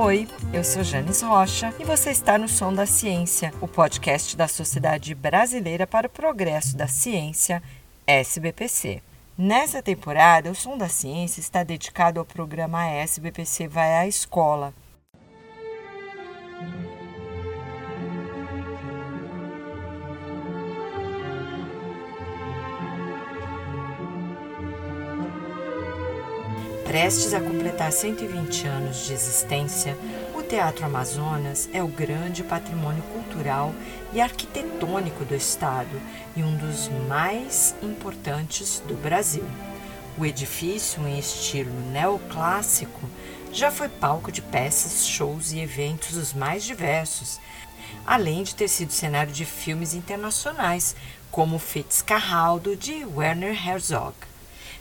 Oi, eu sou Janis Rocha e você está no Som da Ciência, o podcast da Sociedade Brasileira para o Progresso da Ciência, SBPC. Nessa temporada, o Som da Ciência está dedicado ao programa SBPC Vai à Escola, Prestes a completar 120 anos de existência, o Teatro Amazonas é o grande patrimônio cultural e arquitetônico do Estado e um dos mais importantes do Brasil. O edifício, em estilo neoclássico, já foi palco de peças, shows e eventos os mais diversos, além de ter sido cenário de filmes internacionais, como Fitzcarraldo de Werner Herzog.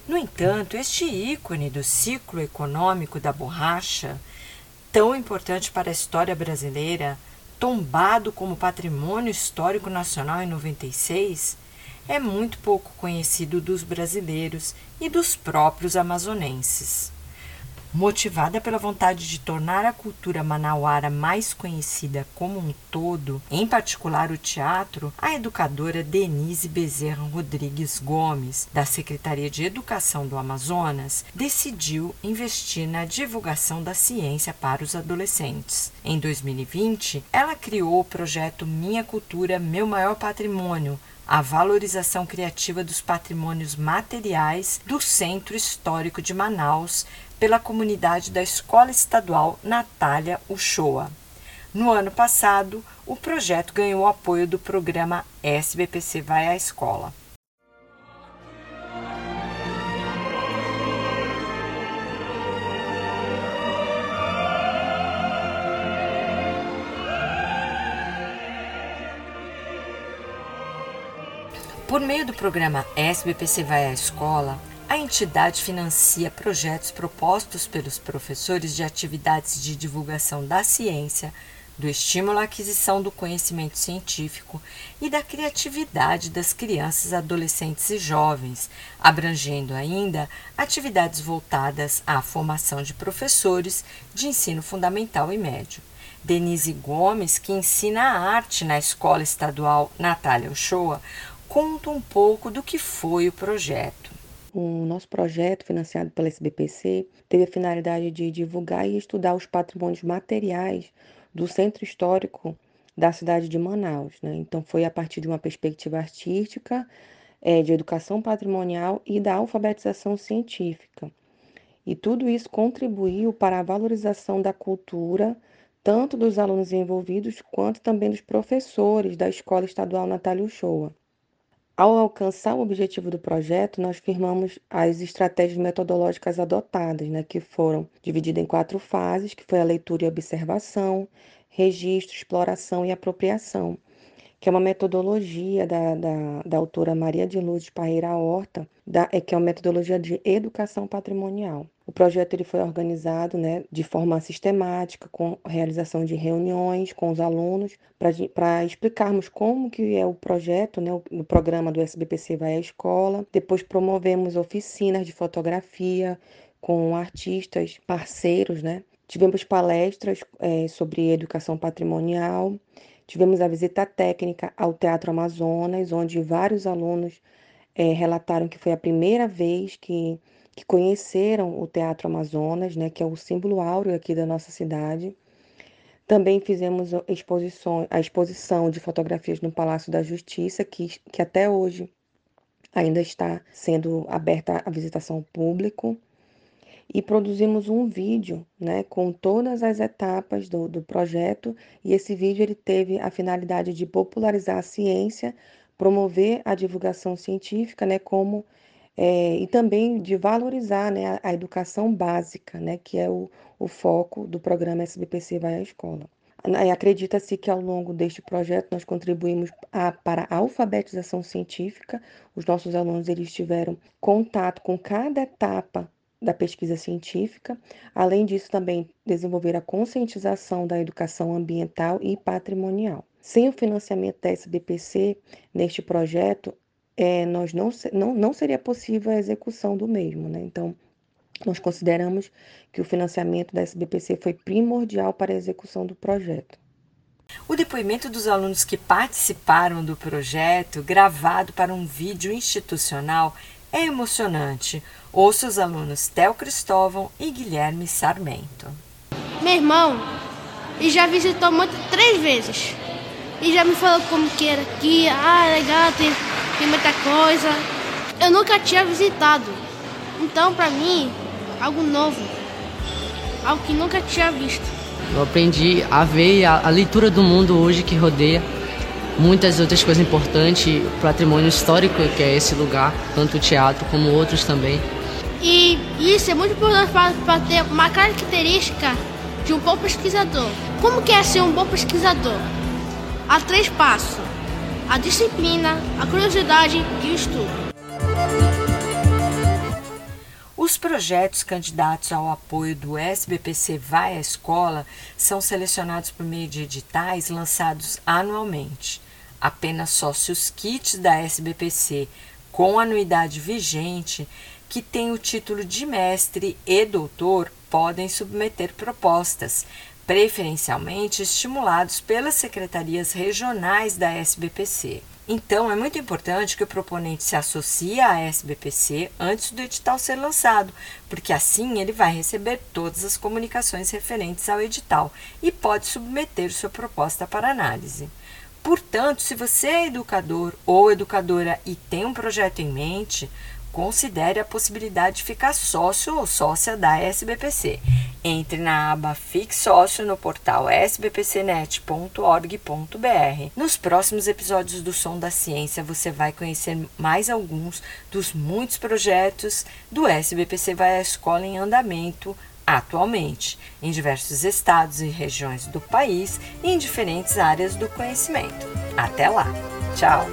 No entanto, este ícone do ciclo econômico da borracha, tão importante para a história brasileira, tombado como patrimônio histórico nacional em 96, é muito pouco conhecido dos brasileiros e dos próprios amazonenses. Motivada pela vontade de tornar a cultura manauara mais conhecida como um todo, em particular o teatro, a educadora Denise Bezerra Rodrigues Gomes, da Secretaria de Educação do Amazonas, decidiu investir na divulgação da ciência para os adolescentes. Em 2020, ela criou o projeto Minha Cultura, Meu Maior Patrimônio, a valorização criativa dos patrimônios materiais do Centro Histórico de Manaus pela comunidade da Escola Estadual Natália Uchoa. No ano passado, o projeto ganhou apoio do programa SBPC Vai à Escola. Por meio do programa SBPC Vai à Escola, a entidade financia projetos propostos pelos professores de atividades de divulgação da ciência, do estímulo à aquisição do conhecimento científico e da criatividade das crianças, adolescentes e jovens, abrangendo ainda atividades voltadas à formação de professores de ensino fundamental e médio. Denise Gomes, que ensina a arte na Escola Estadual Natália Uchoa, conta um pouco do que foi o projeto. O nosso projeto, financiado pela SBPC, teve a finalidade de divulgar e estudar os patrimônios materiais do centro histórico da cidade de Manaus. Né? Então, foi a partir de uma perspectiva artística, é, de educação patrimonial e da alfabetização científica. E tudo isso contribuiu para a valorização da cultura, tanto dos alunos envolvidos quanto também dos professores da Escola Estadual Natália Uchoa. Ao alcançar o objetivo do projeto, nós firmamos as estratégias metodológicas adotadas, né, que foram divididas em quatro fases, que foi a leitura e observação, registro, exploração e apropriação, que é uma metodologia da, da, da autora Maria de Luz Parreira Horta, da, é, que é uma metodologia de educação patrimonial. O projeto ele foi organizado né, de forma sistemática, com realização de reuniões com os alunos, para explicarmos como que é o projeto, né, o, o programa do SBPC Vai à Escola. Depois promovemos oficinas de fotografia com artistas parceiros, né? Tivemos palestras é, sobre educação patrimonial, tivemos a visita técnica ao Teatro Amazonas, onde vários alunos é, relataram que foi a primeira vez que que conheceram o Teatro Amazonas, né, que é o símbolo áureo aqui da nossa cidade. Também fizemos exposição, a exposição de fotografias no Palácio da Justiça, que, que até hoje ainda está sendo aberta à visitação ao público. E produzimos um vídeo né, com todas as etapas do, do projeto, e esse vídeo ele teve a finalidade de popularizar a ciência, promover a divulgação científica, né, como é, e também de valorizar né, a, a, educação básica, né, que é o, o foco do programa SBPC Vai à Escola. Acredita-se que ao longo deste projeto nós contribuímos a, para a alfabetização científica. Os nossos alunos eles tiveram contato com cada etapa da pesquisa científica. Além disso, também desenvolver a conscientização da educação ambiental e patrimonial. Sem o financiamento da SBPC neste projeto, é, nós não, não, não seria possível a execução do mesmo. Né? Então, nós consideramos que o financiamento da SBPC foi primordial para a execução do projeto. O depoimento dos alunos que participaram do projeto, gravado para um vídeo institucional, é emocionante. Ouça os alunos Theo Cristóvão e Guilherme Sarmento. Meu irmão, ele já visitou muito três vezes. E já me falou como que era aqui, ah, legal, tem, tem muita coisa. Eu nunca tinha visitado. Então, para mim, algo novo. Algo que nunca tinha visto. Eu aprendi a ver a, a leitura do mundo hoje que rodeia muitas outras coisas importantes, o patrimônio histórico que é esse lugar, tanto o teatro como outros também. E isso é muito importante para ter uma característica de um bom pesquisador. Como que é ser um bom pesquisador? Há três passos: a disciplina, a curiosidade e o estudo. Os projetos candidatos ao apoio do SBPC Vai à Escola são selecionados por meio de editais lançados anualmente. Apenas sócios kits da SBPC com anuidade vigente que têm o título de mestre e doutor podem submeter propostas, preferencialmente estimulados pelas secretarias regionais da SBPC. Então, é muito importante que o proponente se associe à SBPC antes do edital ser lançado, porque assim ele vai receber todas as comunicações referentes ao edital e pode submeter sua proposta para análise. Portanto, se você é educador ou educadora e tem um projeto em mente, considere a possibilidade de ficar sócio ou sócia da SBPC. Entre na aba Fique Sócio no portal sbpcnet.org.br. Nos próximos episódios do Som da Ciência, você vai conhecer mais alguns dos muitos projetos do SBPC Vai à Escola em andamento atualmente, em diversos estados e regiões do país e em diferentes áreas do conhecimento. Até lá! Tchau!